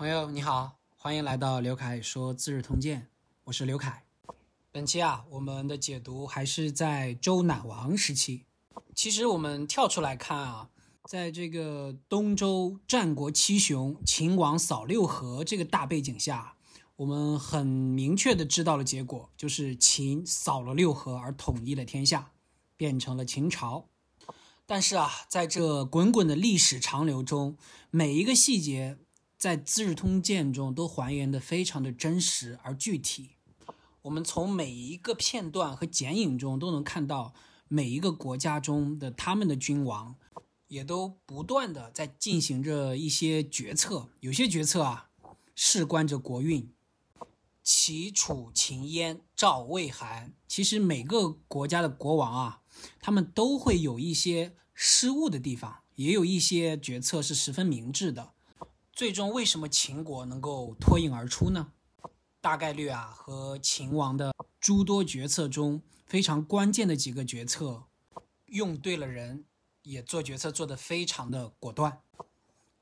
朋友你好，欢迎来到刘凯说《资治通鉴》，我是刘凯。本期啊，我们的解读还是在周赧王时期。其实我们跳出来看啊，在这个东周战国七雄，秦王扫六合这个大背景下，我们很明确的知道了结果，就是秦扫了六合而统一了天下，变成了秦朝。但是啊，在这滚滚的历史长流中，每一个细节在《资治通鉴》中都还原的非常的真实而具体。我们从每一个片段和剪影中都能看到，每一个国家中的他们的君王，也都不断的在进行着一些决策。有些决策啊，事关着国运。齐、楚、秦、燕、赵、魏、韩，其实每个国家的国王啊，他们都会有一些失误的地方，也有一些决策是十分明智的。最终，为什么秦国能够脱颖而出呢？大概率啊，和秦王的诸多决策中非常关键的几个决策，用对了人，也做决策做得非常的果断。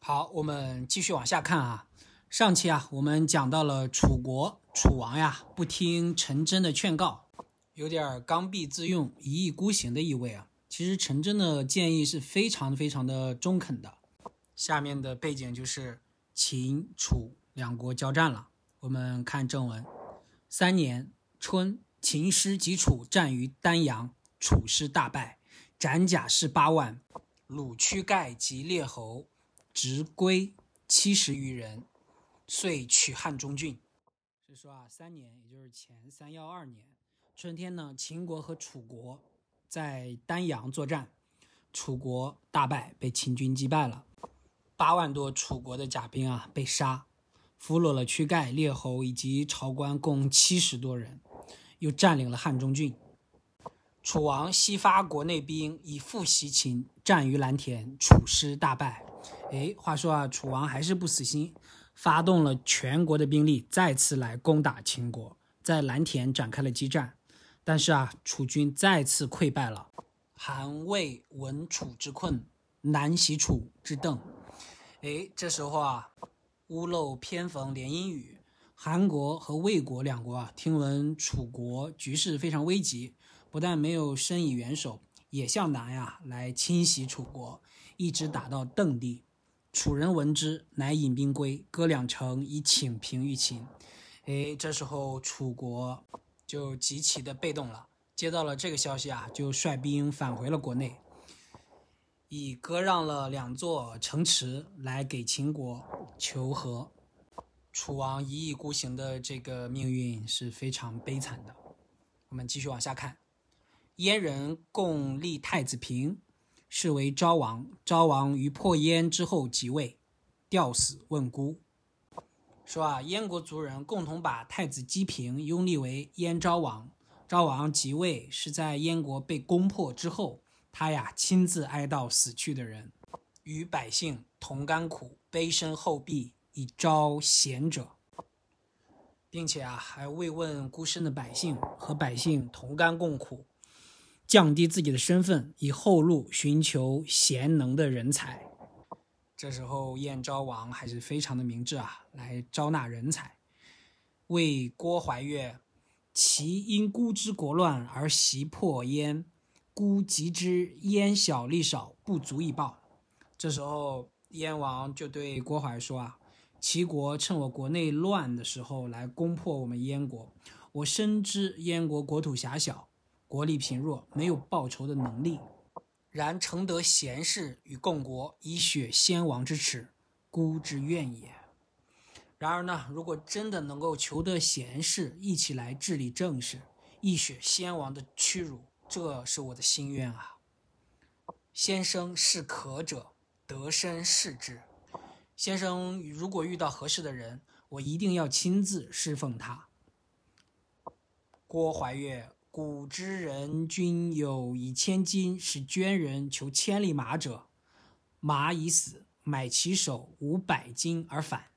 好，我们继续往下看啊。上期啊，我们讲到了楚国楚王呀，不听陈真的劝告，有点刚愎自用、一意孤行的意味啊。其实陈真的建议是非常非常的中肯的。下面的背景就是秦楚两国交战了。我们看正文：三年春，秦师及楚战于丹阳，楚师大败，斩甲士八万，虏躯盖及列侯，执归七十余人，遂取汉中郡。是说啊，三年，也就是前三幺二年春天呢，秦国和楚国在丹阳作战，楚国大败，被秦军击败了，八万多楚国的甲兵啊被杀。俘虏了屈盖、列侯以及朝官共七十多人，又占领了汉中郡。楚王西发国内兵以复袭秦，战于蓝田，楚师大败。哎，话说啊，楚王还是不死心，发动了全国的兵力，再次来攻打秦国，在蓝田展开了激战。但是啊，楚军再次溃败了。韩魏闻楚之困，南袭楚之邓。哎，这时候啊。屋漏偏逢连阴雨，韩国和魏国两国啊，听闻楚国局势非常危急，不但没有伸以援手，也向南呀来侵袭楚国，一直打到邓地。楚人闻之，乃引兵归，割两城以请平于秦。哎，这时候楚国就极其的被动了，接到了这个消息啊，就率兵返回了国内。以割让了两座城池来给秦国求和，楚王一意孤行的这个命运是非常悲惨的。我们继续往下看，燕人共立太子平，是为昭王。昭王于破燕之后即位，吊死问孤。说啊，燕国族人共同把太子姬平拥立为燕昭王。昭王即位是在燕国被攻破之后。他呀，亲自哀悼死去的人，与百姓同甘苦，悲深厚毕，以昭贤者，并且啊，还慰问孤身的百姓，和百姓同甘共苦，降低自己的身份，以后路寻求贤能的人才。这时候，燕昭王还是非常的明智啊，来招纳人才，为郭怀岳，其因孤之国乱而袭破燕。孤及之，燕小力少，不足以报。这时候，燕王就对郭淮说：“啊，齐国趁我国内乱的时候来攻破我们燕国。我深知燕国国土狭小，国力贫弱，没有报仇的能力。然承得贤士与共国，以雪先王之耻，孤之愿也。然而呢，如果真的能够求得贤士一起来治理政事，一雪先王的屈辱。”这是我的心愿啊！先生是可者，得身视之。先生如果遇到合适的人，我一定要亲自侍奉他。郭怀岳，古之人君有以千金使捐人求千里马者，马已死，买其首五百金而返。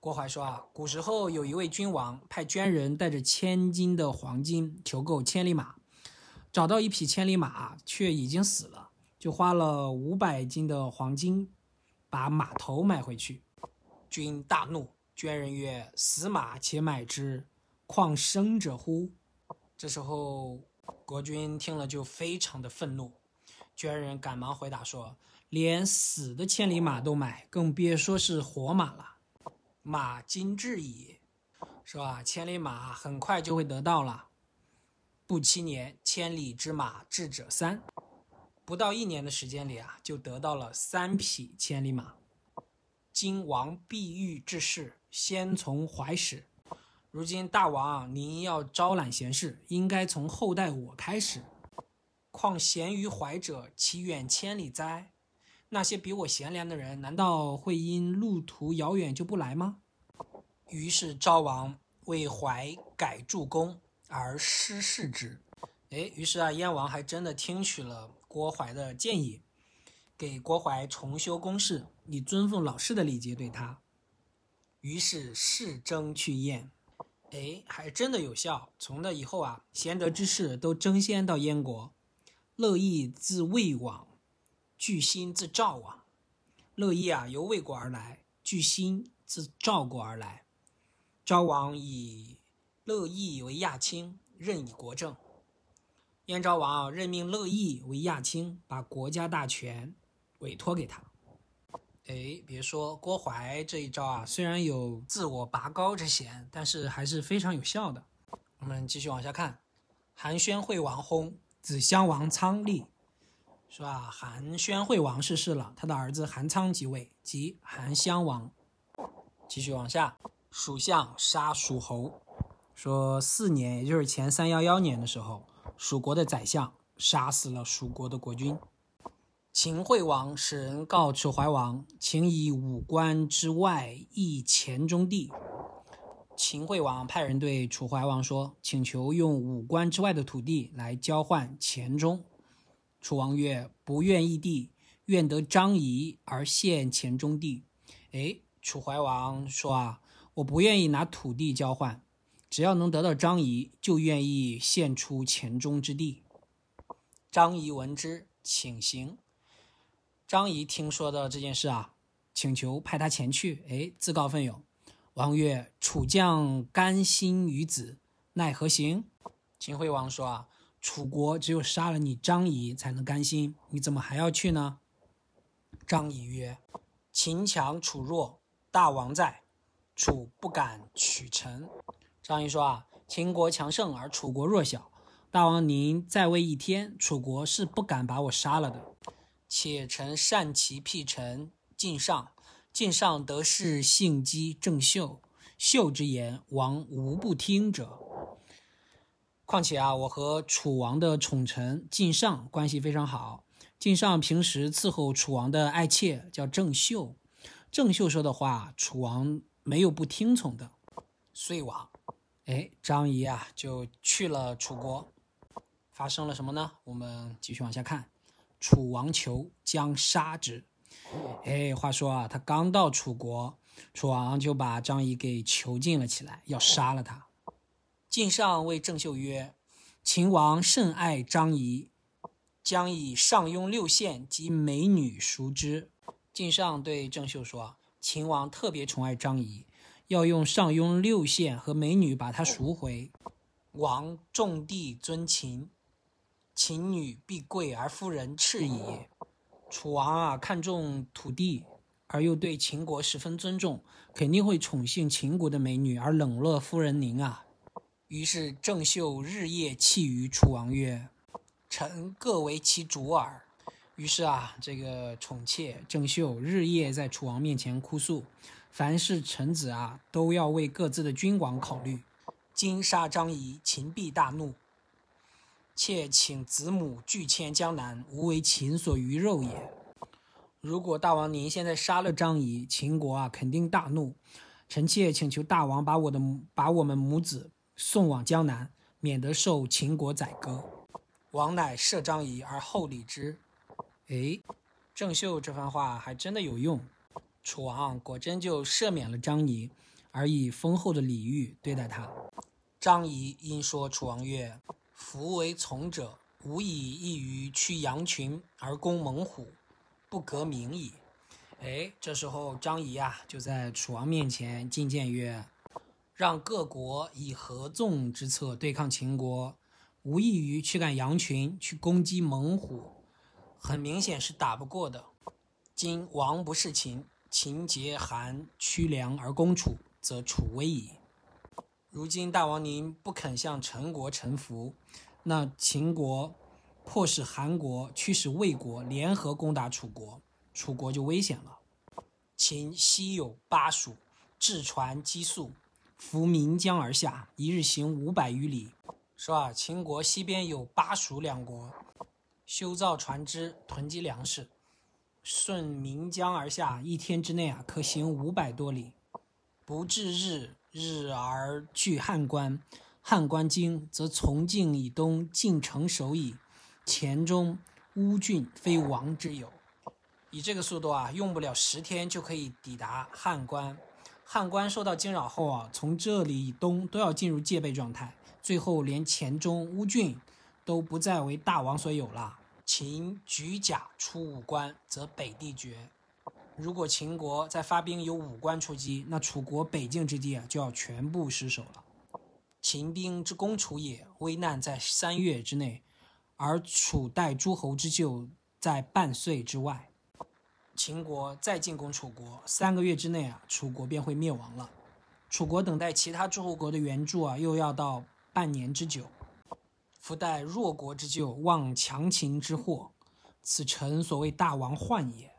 郭淮说啊，古时候有一位君王派捐人带着千金的黄金求购千里马。找到一匹千里马，却已经死了，就花了五百斤的黄金把马头买回去。君大怒，捐人曰：“死马且买之，况生者乎？”这时候，国君听了就非常的愤怒，捐人赶忙回答说：“连死的千里马都买，更别说是活马了。马今至矣，是吧？千里马很快就会得到了。不七年，千里之马智者三。”不到一年的时间里啊，就得到了三匹千里马。今王必欲之事，先从怀始。如今大王您要招揽贤士，应该从后代我开始。况贤于怀者，其远千里哉？那些比我贤良的人，难道会因路途遥远就不来吗？于是昭王为怀改筑宫，而失事之。哎，于是啊，燕王还真的听取了。郭槐的建议，给郭槐重修宫室，以尊奉老师的礼节对他。于是士争去燕，哎，还真的有效。从那以后啊，贤德之士都争先到燕国。乐毅自魏往，巨心自赵往。乐毅啊，由魏国而来；巨心自赵国而来。昭王以乐毅为亚卿，任以国政。燕昭王任命乐毅为亚卿，把国家大权委托给他。哎，别说郭淮这一招啊，虽然有自我拔高之嫌，但是还是非常有效的。我们继续往下看，韩宣惠王薨，子襄王仓立，是吧？韩宣惠王逝世了，他的儿子韩仓即位，即韩襄王。继续往下，蜀相杀蜀侯，说四年，也就是前三幺幺年的时候。蜀国的宰相杀死了蜀国的国君。秦惠王使人告楚怀王，请以五关之外易黔中地。秦惠王派人对楚怀王说，请求用五关之外的土地来交换黔中。楚王曰：“不愿异地，愿得张仪而献黔中地。”哎，楚怀王说啊，我不愿意拿土地交换。只要能得到张仪，就愿意献出黔中之地。张仪闻之，请行。张仪听说的这件事啊，请求派他前去。哎，自告奋勇。王曰：“楚将甘心于子，奈何行？”秦惠王说：“啊，楚国只有杀了你张仪，才能甘心。你怎么还要去呢？”张仪曰：“秦强楚弱，大王在，楚不敢取臣。”张仪说啊，秦国强盛而楚国弱小，大王您在位一天，楚国是不敢把我杀了的。且臣善其辟臣晋上，晋上得势性姬郑袖，袖之言，王无不听者。况且啊，我和楚王的宠臣晋上关系非常好，晋上平时伺候楚王的爱妾叫郑袖，郑袖说的话，楚王没有不听从的，遂王。哎，张仪啊，就去了楚国，发生了什么呢？我们继续往下看。楚王求将杀之。哎，话说啊，他刚到楚国，楚王就把张仪给囚禁了起来，要杀了他。晋上谓郑袖曰：“秦王甚爱张仪，将以上庸六县及美女赎之。”晋上对郑袖说：“秦王特别宠爱张仪。”要用上庸六县和美女把他赎回。王重地尊秦，秦女必贵而夫人赤也。楚王啊，看重土地，而又对秦国十分尊重，肯定会宠幸秦国的美女，而冷落夫人您啊。于是郑袖日夜泣于楚王曰：“臣各为其主耳。”于是啊，这个宠妾郑袖日夜在楚王面前哭诉。凡是臣子啊，都要为各自的君王考虑。今杀张仪，秦必大怒。妾请子母拒迁江南，无为秦所鱼肉也。如果大王您现在杀了张仪，秦国啊肯定大怒。臣妾请求大王把我的把我们母子送往江南，免得受秦国宰割。王乃赦张仪而后礼之。哎，郑袖这番话还真的有用。楚王果真就赦免了张仪，而以丰厚的礼遇对待他。张仪因说楚王曰：“夫为从者，无以异于驱羊群而攻猛虎，不革名矣。”哎，这时候张仪啊，就在楚王面前进谏曰：“让各国以合纵之策对抗秦国，无异于驱赶羊群去攻击猛虎，很明显是打不过的。今王不视秦，秦结韩屈梁而攻楚，则楚危矣。如今大王您不肯向陈国臣服，那秦国迫使韩国驱使魏国联合攻打楚国。”楚国就危险了。秦西有巴蜀，制船击粟，浮岷江而下，一日行五百余里。说啊，秦国西边有巴蜀两国，修造船只，囤积粮食，顺岷江而下，一天之内啊，可行五百多里。不至日，日而据汉关，汉关经，则从晋以东，晋城守矣。黔中乌郡，非王之有。以这个速度啊，用不了十天就可以抵达汉关。汉关受到惊扰后啊，从这里以东都要进入戒备状态，最后连黔中乌郡都不再为大王所有了。秦举甲出五关，则北地绝。如果秦国再发兵由五关出击，那楚国北境之地啊就要全部失守了。秦兵之攻楚也，危难在三月之内，而楚待诸侯之救在半岁之外。秦国再进攻楚国，三个月之内啊，楚国便会灭亡了。楚国等待其他诸侯国的援助啊，又要到半年之久。夫待弱国之救，望强秦之祸，此臣所谓大王患也。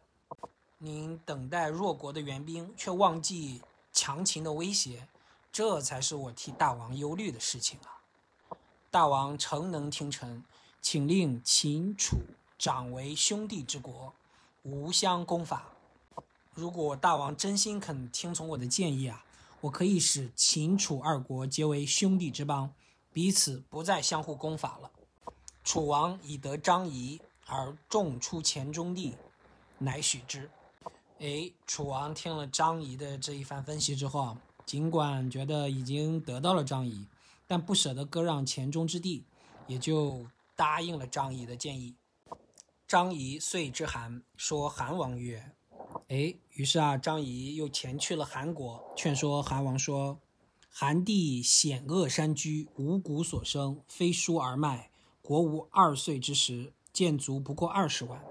您等待弱国的援兵，却忘记强秦的威胁，这才是我替大王忧虑的事情啊！大王诚能听臣，请令秦楚长为兄弟之国。无相攻伐。如果大王真心肯听从我的建议啊，我可以使秦楚二国结为兄弟之邦，彼此不再相互攻伐了。楚王以得张仪而重出黔中地，乃许之。哎，楚王听了张仪的这一番分析之后啊，尽管觉得已经得到了张仪，但不舍得割让黔中之地，也就答应了张仪的建议。张仪遂之韩，说韩王曰：“哎，于是啊，张仪又前去了韩国，劝说韩王说：‘韩地险恶山居，五谷所生，非书而卖，国无二岁之时，建卒不过二十万。’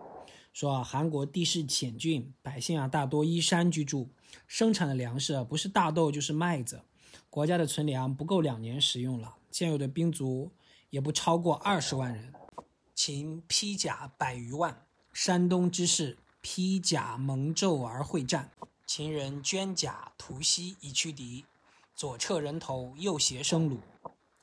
说啊，韩国地势险峻，百姓啊大多依山居住，生产的粮食不是大豆就是麦子，国家的存粮不够两年使用了，现有的兵卒也不超过二十万人。”秦披甲百余万，山东之士披甲蒙胄而会战。秦人捐甲图西以驱敌，左侧人头，右胁生虏。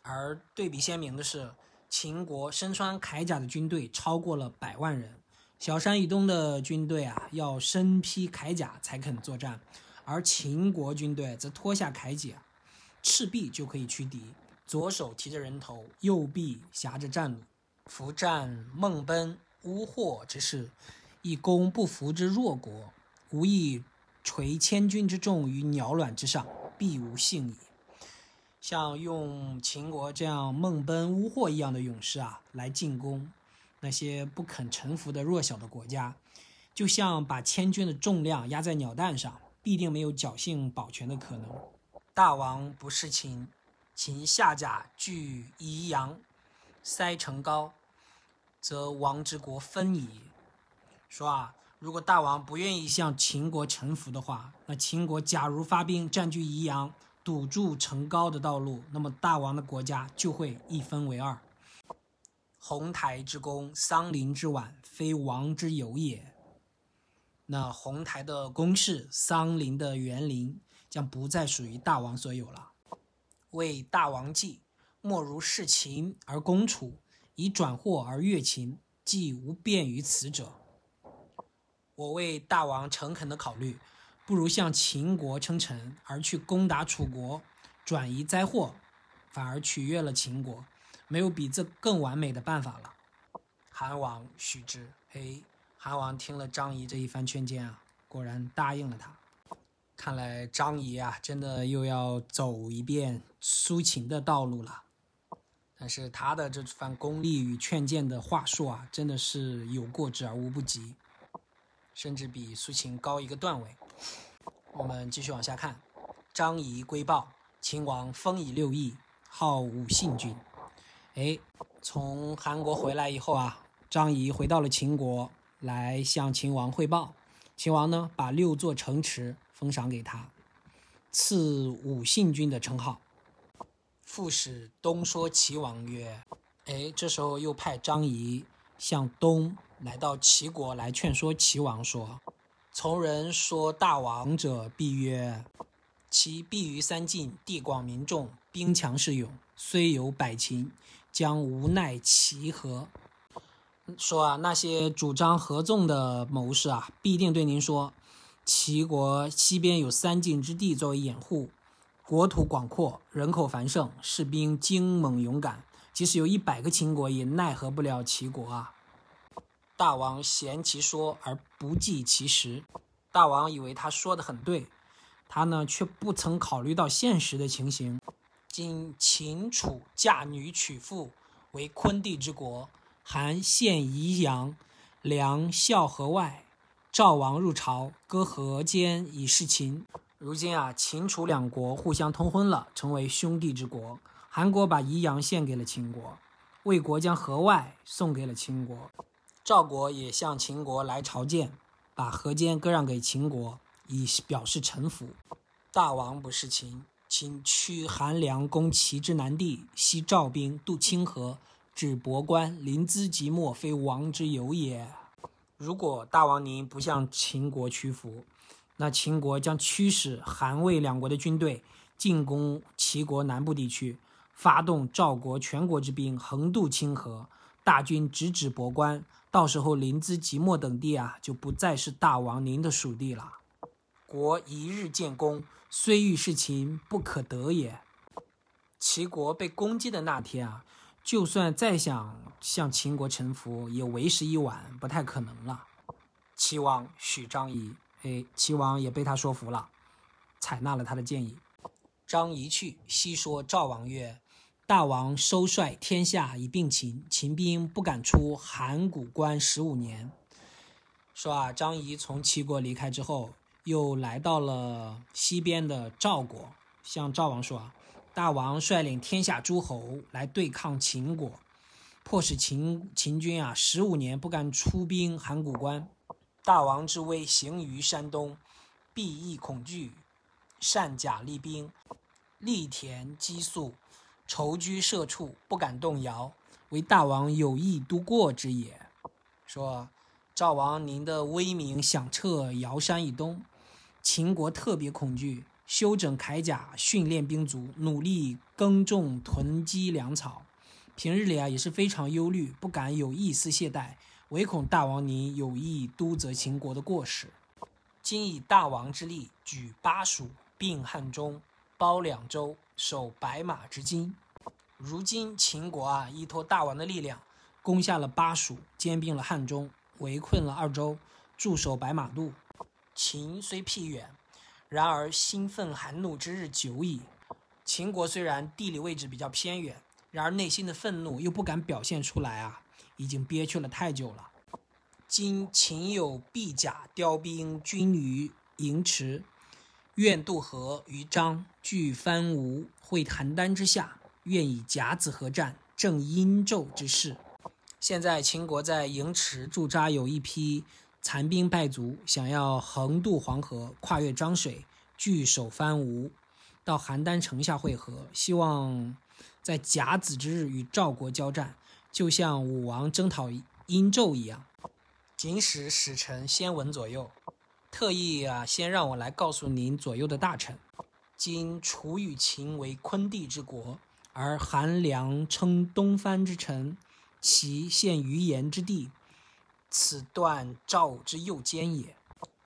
而对比鲜明的是，秦国身穿铠甲的军队超过了百万人，小山以东的军队啊要身披铠甲才肯作战，而秦国军队则脱下铠甲，赤壁就可以驱敌，左手提着人头，右臂挟着战虏。伏战孟奔乌获之势，以攻不服之弱国，无以垂千军之众于鸟卵之上，必无幸矣。像用秦国这样孟奔乌获一样的勇士啊，来进攻那些不肯臣服的弱小的国家，就像把千钧的重量压在鸟蛋上，必定没有侥幸保全的可能。大王不视秦，秦下甲据宜阳。塞城高，则王之国分矣。说啊，如果大王不愿意向秦国臣服的话，那秦国假如发兵占据宜阳，堵住城高的道路，那么大王的国家就会一分为二。鸿台之功，桑林之晚，非王之有也。那鸿台的宫室，桑林的园林，将不再属于大王所有了。为大王计。莫如视秦而攻楚，以转祸而越秦，既无便于此者。我为大王诚恳的考虑，不如向秦国称臣，而去攻打楚国，转移灾祸，反而取悦了秦国。没有比这更完美的办法了。韩王许之。嘿，韩王听了张仪这一番劝谏啊，果然答应了他。看来张仪啊，真的又要走一遍苏秦的道路了。但是他的这番功力与劝谏的话术啊，真的是有过之而无不及。甚至比苏秦高一个段位。我们继续往下看，张仪归报，秦王封以六邑，号武信君。哎，从韩国回来以后啊，张仪回到了秦国，来向秦王汇报。秦王呢，把六座城池封赏给他，赐武信君的称号。副使东说齐王曰：“哎，这时候又派张仪向东来到齐国来劝说齐王说。”从人说大王者，必曰：其必于三晋，地广民众，兵强势勇，虽有百秦，将无奈齐何？说啊，那些主张合纵的谋士啊，必定对您说：齐国西边有三晋之地作为掩护，国土广阔，人口繁盛，士兵精猛勇敢，即使有一百个秦国，也奈何不了齐国啊！大王嫌其说而不计其实，大王以为他说的很对，他呢却不曾考虑到现实的情形。今秦楚嫁女娶妇，为昆地之国，韩献宜阳，梁孝河外，赵王入朝，割河间以事秦。如今啊，秦楚两国互相通婚了，成为兄弟之国。韩国把宜阳献给了秦国，魏国将河外送给了秦国。赵国也向秦国来朝见，把河间割让给秦国，以表示臣服。大王不是秦，请驱韩梁攻齐之南地，西赵兵渡清河，至博关，临淄即墨，非王之有也。如果大王您不向秦国屈服，那秦国将驱使韩魏两国的军队进攻齐国南部地区，发动赵国全国之兵，横渡清河，大军直指博关。到时候临淄、即墨等地啊，就不再是大王您的属地了。国一日建功，虽欲事秦，不可得也。齐国被攻击的那天啊，就算再想向秦国臣服，也为时已晚，不太可能了。齐王许张仪，哎，齐王也被他说服了，采纳了他的建议。张仪去，西说赵王曰。大王收率天下以并秦，秦兵不敢出函谷关十五年。说啊，张仪从齐国离开之后，又来到了西边的赵国，向赵王说啊，大王率领天下诸侯来对抗秦国，迫使秦秦军啊十五年不敢出兵函谷关。大王之威行于山东，必亦恐惧，善甲利兵，力田积粟。愁居社畜，不敢动摇，为大王有意都过之也。说赵王您的威名响彻尧山以东，秦国特别恐惧，修整铠甲，训练兵卒，努力耕种囤积粮草。平日里啊也是非常忧虑，不敢有一丝懈怠，唯恐大王您有意督责秦国的过失。今以大王之力，举巴蜀，并汉中，包两州。守白马之金，如今秦国啊，依托大王的力量，攻下了巴蜀，兼并了汉中，围困了二州，驻守白马渡。秦虽僻远，然而兴奋寒怒之日久矣。秦国虽然地理位置比较偏远，然而内心的愤怒又不敢表现出来啊，已经憋屈了太久了。今秦有臂甲雕兵军于营池。愿渡河于张据藩吴会邯郸之下，愿以甲子合战，正殷纣之势。现在秦国在营池驻扎有一批残兵败卒，想要横渡黄河，跨越漳水，据守藩吴，到邯郸城下会合，希望在甲子之日与赵国交战，就像武王征讨殷纣一样。仅使使臣先闻左右。特意啊，先让我来告诉您左右的大臣：今楚与秦为昆地之国，而韩梁称东藩之臣，其现于言之地，此断赵之右肩也。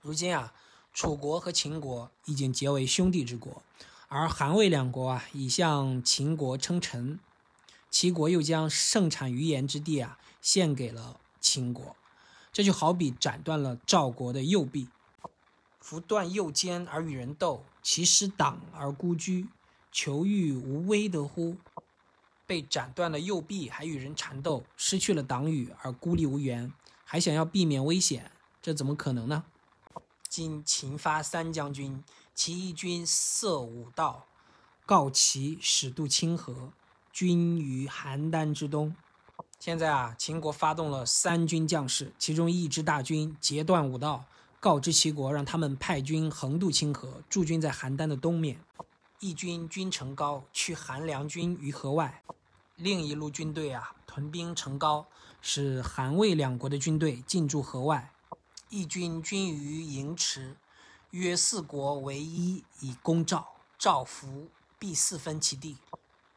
如今啊，楚国和秦国已经结为兄弟之国，而韩魏两国啊已向秦国称臣，齐国又将盛产鱼盐之地啊献给了秦国，这就好比斩断了赵国的右臂。夫断右肩而与人斗，其失党而孤居，求欲无危得乎？被斩断了右臂还与人缠斗，失去了党羽而孤立无援，还想要避免危险，这怎么可能呢？今秦发三将军，其一军塞五道，告齐使渡清河，军于邯郸之东。现在啊，秦国发动了三军将士，其中一支大军截断武道，告知齐国，让他们派军横渡清河，驻军在邯郸的东面。一军军城高，去韩梁军于河外；另一路军队啊，屯兵城高，使韩魏两国的军队进驻河外。义军军于营池，约四国为一，以攻赵。赵服，必四分其地。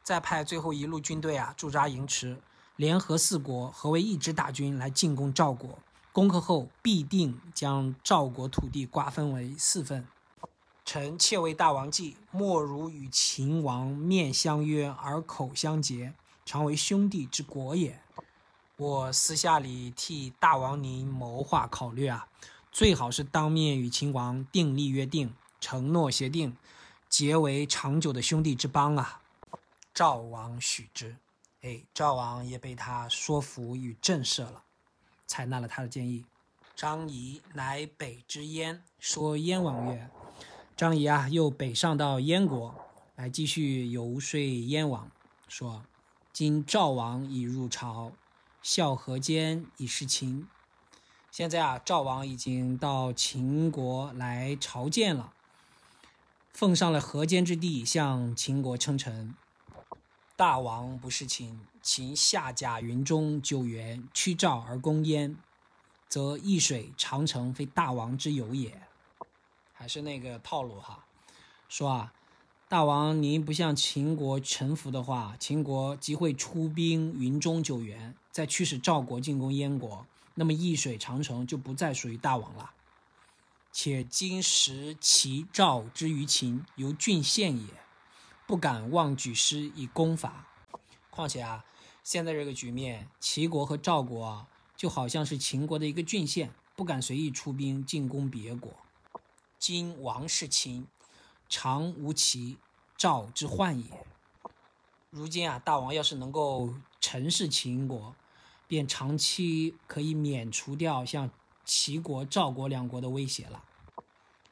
再派最后一路军队啊，驻扎营池，联合四国，合为一支大军来进攻赵国。攻克后，必定将赵国土地瓜分为四份。臣妾为大王计，莫如与秦王面相约而口相结，常为兄弟之国也。我私下里替大王您谋划考虑啊，最好是当面与秦王订立约定，承诺协定，结为长久的兄弟之邦啊。赵王许之，哎，赵王也被他说服与震慑了，采纳了他的建议。张仪乃北之燕，说燕王曰：“张仪啊，又北上到燕国来继续游说燕王，说今赵王已入朝。”孝和间以示秦。现在啊，赵王已经到秦国来朝见了，奉上了河间之地，向秦国称臣。大王不是秦，秦下甲云中九原，驱赵而攻燕，则易水长城非大王之有也。还是那个套路哈，说啊。大王，您不向秦国臣服的话，秦国即会出兵云中救援，再驱使赵国进攻燕国，那么易水长城就不再属于大王了。且今时齐赵之于秦，由郡县也，不敢妄举师以攻伐。况且啊，现在这个局面，齐国和赵国啊，就好像是秦国的一个郡县，不敢随意出兵进攻别国。今王室秦。常无齐赵之患也。如今啊，大王要是能够陈氏秦国，便长期可以免除掉像齐国、赵国两国的威胁了。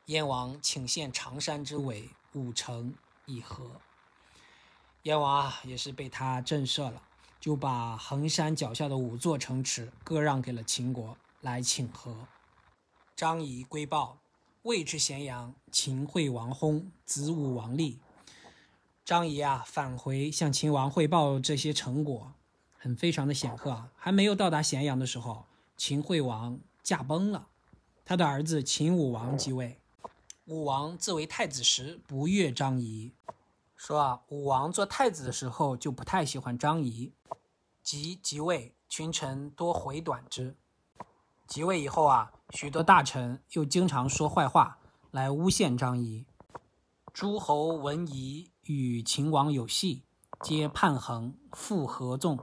燕王请献常山之尾五城议和。燕王啊，也是被他震慑了，就把衡山脚下的五座城池割让给了秦国来请和。张仪归报。魏之咸阳，秦惠王薨，子武王立。张仪啊，返回向秦王汇报这些成果，很非常的显赫啊。还没有到达咸阳的时候，秦惠王驾崩了，他的儿子秦武王即位。武王自为太子时，不悦张仪，说啊，武王做太子的时候就不太喜欢张仪，即即位，群臣多回短之。即位以后啊，许多大臣又经常说坏话来诬陷张仪。诸侯闻仪与秦王有隙，皆叛衡，复合纵。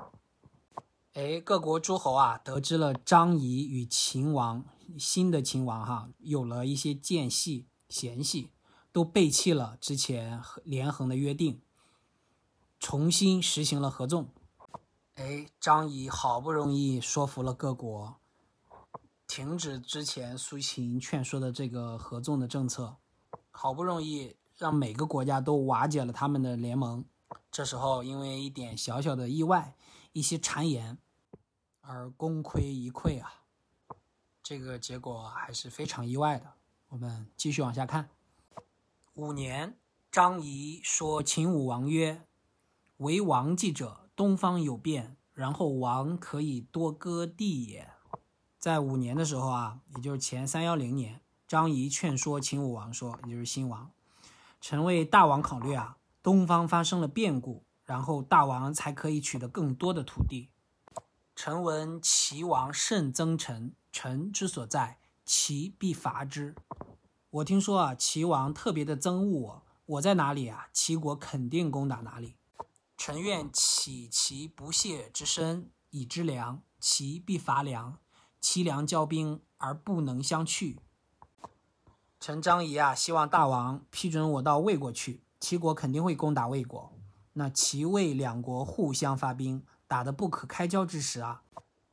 哎，各国诸侯啊，得知了张仪与秦王新的秦王哈有了一些间隙嫌隙，都背弃了之前连横的约定，重新实行了合纵。哎，张仪好不容易说服了各国。停止之前苏秦劝说的这个合纵的政策，好不容易让每个国家都瓦解了他们的联盟，这时候因为一点小小的意外，一些谗言，而功亏一篑啊，这个结果还是非常意外的。我们继续往下看。五年，张仪说秦武王曰：“为王计者，东方有变，然后王可以多割地也。”在五年的时候啊，也就是前三幺零年，张仪劝说秦武王说，也就是新王，臣为大王考虑啊，东方发生了变故，然后大王才可以取得更多的土地。臣闻齐王甚憎臣，臣之所在，齐必伐之。我听说啊，齐王特别的憎恶我，我在哪里啊，齐国肯定攻打哪里。臣愿起其不懈之身以知粮，齐必伐梁。齐梁交兵而不能相去。臣张仪啊，希望大王批准我到魏国去。齐国肯定会攻打魏国，那齐魏两国互相发兵，打得不可开交之时啊，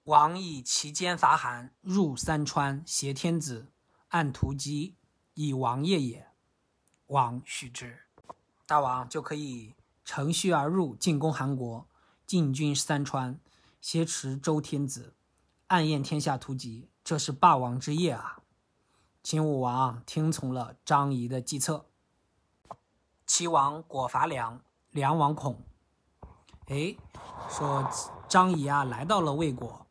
王以其间伐韩，入三川，挟天子，按图籍，以王业也。王许之，大王就可以乘虚而入，进攻韩国，进军三川，挟持周天子，暗验天下图籍，这是霸王之业啊！秦武王听从了张仪的计策。齐王果伐梁，梁王恐。哎，说张仪啊来到了魏国，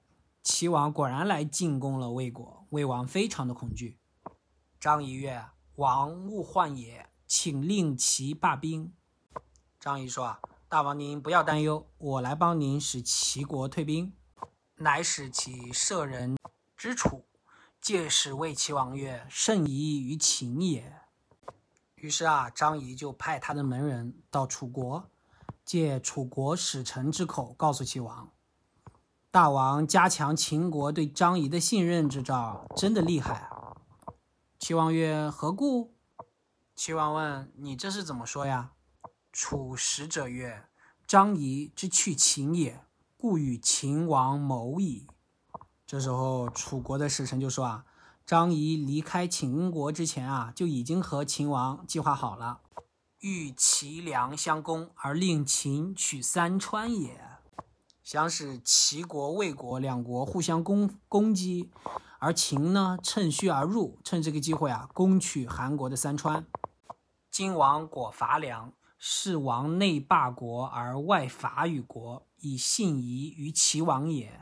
齐王果然来进攻了魏国，魏王非常的恐惧。张仪曰：“王勿患也，请令齐罢兵。”张仪说：“啊，大王您不要担忧，我来帮您使齐国退兵。”乃使其舍人之楚。借使谓齐王曰：“甚夷于秦也。”于是啊，张仪就派他的门人到楚国，借楚国使臣之口告诉齐王：“大王加强秦国对张仪的信任之兆，真的厉害啊！”齐王曰：“何故？”齐王问：“你这是怎么说呀？”楚使者曰：“张仪之去秦也，故与秦王谋矣。”这时候，楚国的使臣就说：“啊，张仪离开秦国之前啊，就已经和秦王计划好了，欲齐梁相攻，而令秦取三川也，想使齐国、魏国两国互相攻攻击，而秦呢，趁虚而入，趁这个机会啊，攻取韩国的三川。今王果伐梁，是王内霸国而外伐与国，以信夷于齐王也。”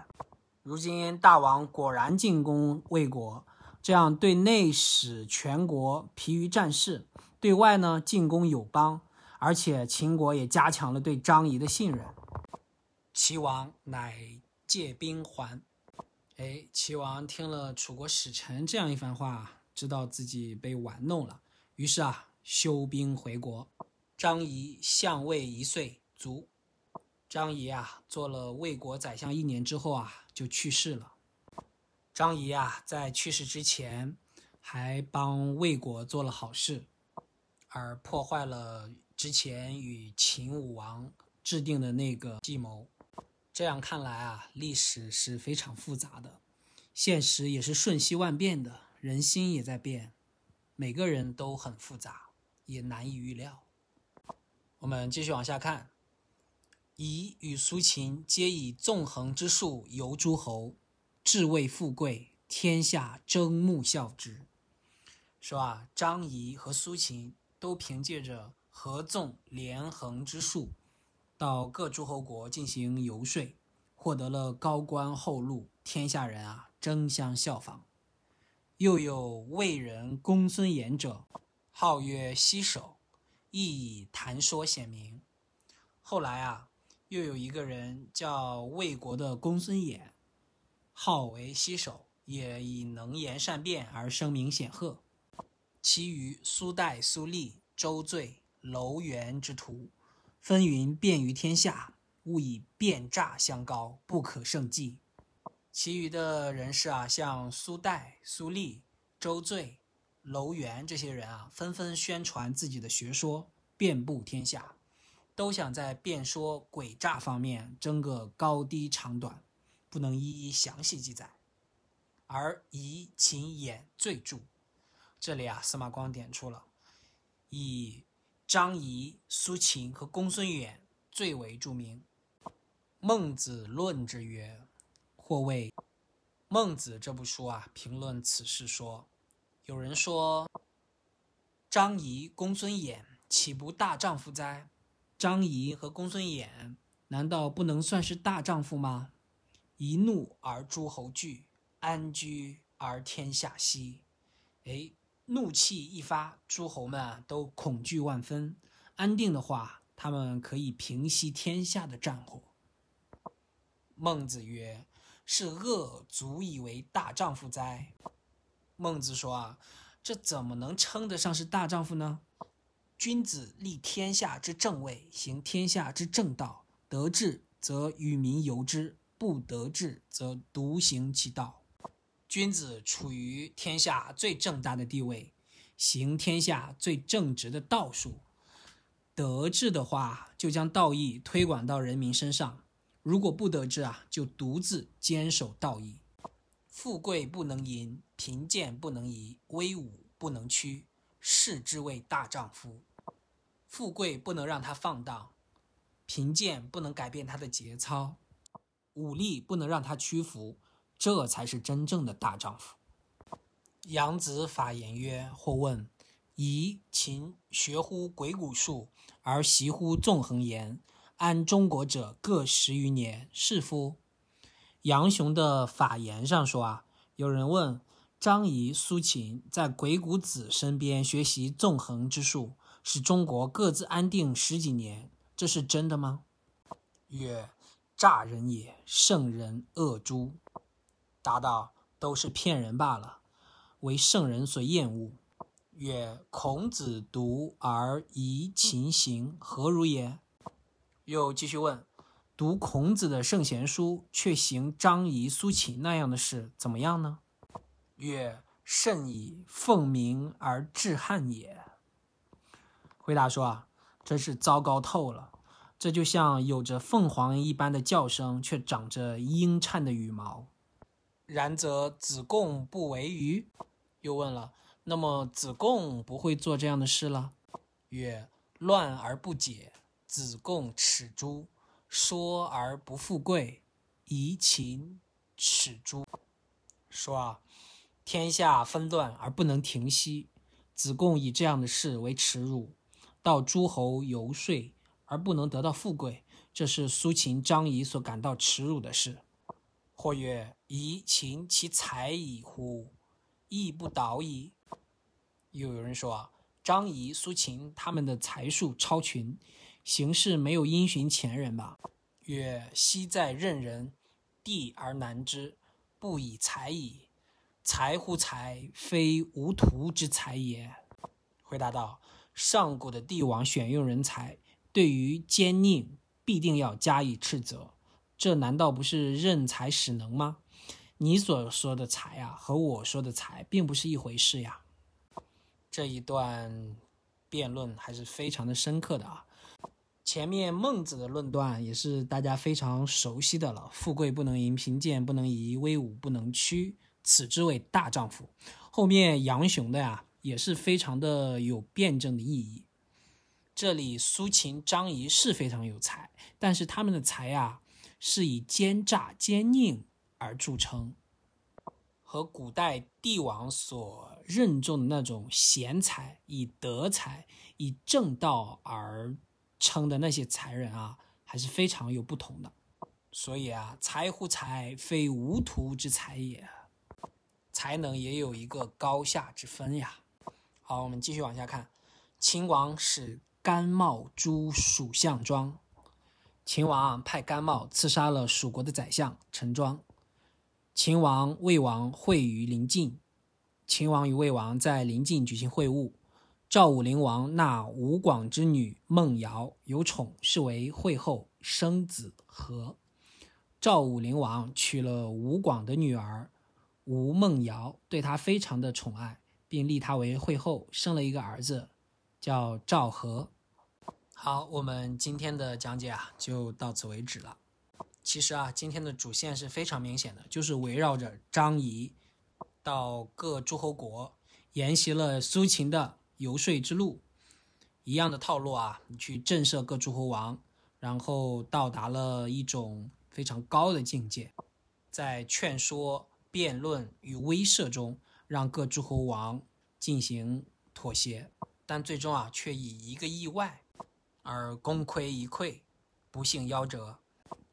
如今大王果然进攻魏国，这样对内使全国疲于战事，对外呢进攻友邦，而且秦国也加强了对张仪的信任。齐王乃借兵还。哎，齐王听了楚国使臣这样一番话，知道自己被玩弄了，于是啊休兵回国。张仪相位一岁卒。张仪啊，做了魏国宰相一年之后啊，就去世了。张仪啊，在去世之前，还帮魏国做了好事，而破坏了之前与秦武王制定的那个计谋。这样看来啊，历史是非常复杂的，现实也是瞬息万变的，人心也在变，每个人都很复杂，也难以预料。我们继续往下看。夷与苏秦皆以纵横之术游诸侯，至位富贵，天下争慕效之。说啊，张仪和苏秦都凭借着合纵连横之术，到各诸侯国进行游说，获得了高官厚禄，天下人啊争相效仿。又有魏人公孙衍者，号曰西首，亦以谈说显名。后来啊。又有一个人叫魏国的公孙衍，号为西首，也以能言善辩而声名显赫。其余苏代、苏厉、周醉、楼元之徒，纷纭遍于天下，勿以变诈相高，不可胜计。其余的人士啊，像苏代、苏厉、周醉、楼元这些人啊，纷纷宣传自己的学说，遍布天下。都想在辩说诡诈方面争个高低长短，不能一一详细记载。而以秦衍最著，这里啊，司马光点出了以张仪、苏秦和公孙衍最为著名。孟子论之曰：“或谓孟子这部书啊，评论此事说，有人说张仪、公孙衍岂不大丈夫哉？”张仪和公孙衍难道不能算是大丈夫吗？一怒而诸侯惧，安居而天下息。哎，怒气一发，诸侯们都恐惧万分。安定的话，他们可以平息天下的战火。孟子曰：“是恶足以为大丈夫哉？”孟子说啊，这怎么能称得上是大丈夫呢？君子立天下之正位，行天下之正道。得志则与民由之，不得志则独行其道。君子处于天下最正大的地位，行天下最正直的道术。得志的话，就将道义推广到人民身上；如果不得志啊，就独自坚守道义。富贵不能淫，贫贱不能移，威武不能屈，视之为大丈夫。富贵不能让他放荡，贫贱不能改变他的节操，武力不能让他屈服，这才是真正的大丈夫。杨子法言曰：“或问，夷秦学乎鬼谷术，而习乎纵横言，安中国者各十余年，是夫？”杨雄的法言上说啊，有人问张仪、苏秦在鬼谷子身边学习纵横之术，使中国各自安定十几年，这是真的吗？曰：诈人也，圣人恶诸。答道：都是骗人罢了。为圣人所厌恶。曰：孔子读而疑秦行，何如也？又继续问：读孔子的圣贤书，却行张仪、苏秦那样的事，怎么样呢？曰：甚矣，奉明而治汉也。回答说啊，真是糟糕透了。这就像有着凤凰一般的叫声，却长着鹰颤的羽毛。然则子贡不为鱼？又问了，那么子贡不会做这样的事了？曰：乱而不解，子贡耻诸；说而不富贵，夷秦耻诸。说啊，天下纷乱而不能停息，子贡以这样的事为耻辱；到诸侯游说而不能得到富贵，这是苏秦、张仪所感到耻辱的事。或曰：夷秦其才矣乎？亦不导矣。又有人说，张仪、苏秦他们的才术超群，行事没有因循前人吧？曰：昔在任人，地而难之，不以才矣。才乎才，非无徒之才也。回答道：上古的帝王选用人才，对于奸佞必定要加以斥责，这难道不是任才使能吗？你所说的才啊，和我说的才并不是一回事呀。这一段辩论还是非常的深刻的啊。前面孟子的论断也是大家非常熟悉的了：富贵不能淫，贫贱不能移，威武不能屈，此之谓大丈夫。后面杨雄的呀，也是非常的有辩证的意义。这里苏秦、张仪是非常有才，但是他们的才呀，是以奸诈、奸佞。而著称，和古代帝王所任重的那种贤才、以德才、以正道而称的那些才人啊，还是非常有不同的。所以啊，才乎才，非无徒之才也。才能也有一个高下之分呀。好，我们继续往下看。秦王使甘茂诛蜀相庄。秦王派甘茂刺杀了蜀国的宰相陈庄。秦王、魏王会于临晋。秦王与魏王在临晋举行会晤。赵武灵王纳吴广之女孟瑶，有宠，是为惠后，生子和。赵武灵王娶了吴广的女儿吴孟瑶，对她非常的宠爱，并立她为惠后，生了一个儿子，叫赵和。好，我们今天的讲解啊，就到此为止了。其实啊，今天的主线是非常明显的，就是围绕着张仪到各诸侯国沿袭了苏秦的游说之路一样的套路啊，你去震慑各诸侯王，然后到达了一种非常高的境界，在劝说、辩论与威慑中，让各诸侯王进行妥协，但最终啊，却以一个意外而功亏一篑，不幸夭折。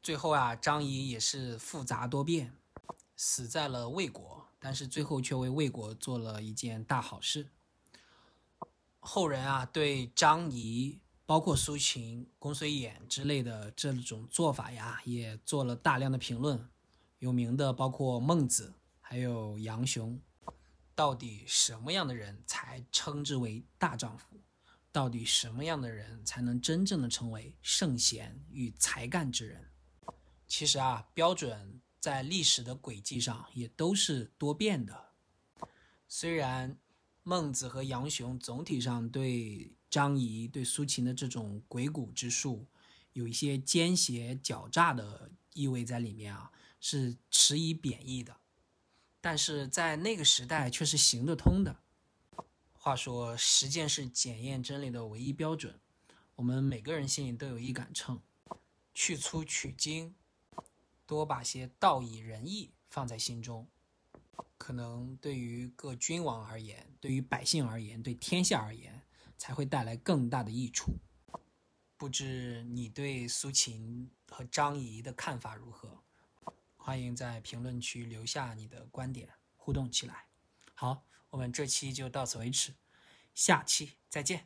最后啊，张仪也是复杂多变，死在了魏国，但是最后却为魏国做了一件大好事。后人啊，对张仪、包括苏秦、公孙衍之类的这种做法呀，也做了大量的评论。有名的包括孟子，还有杨雄。到底什么样的人才称之为大丈夫？到底什么样的人才能真正的成为圣贤与才干之人？其实啊，标准在历史的轨迹上也都是多变的。虽然孟子和杨雄总体上对张仪、对苏秦的这种鬼谷之术有一些奸邪狡诈的意味在里面啊，是持以贬义的。但是在那个时代却是行得通的。话说，实践是检验真理的唯一标准。我们每个人心里都有一杆秤，去粗取精，多把些道义仁义放在心中，可能对于各君王而言，对于百姓而言，对天下而言，才会带来更大的益处。不知你对苏秦和张仪的看法如何？欢迎在评论区留下你的观点，互动起来。好，我们这期就到此为止，下期再见。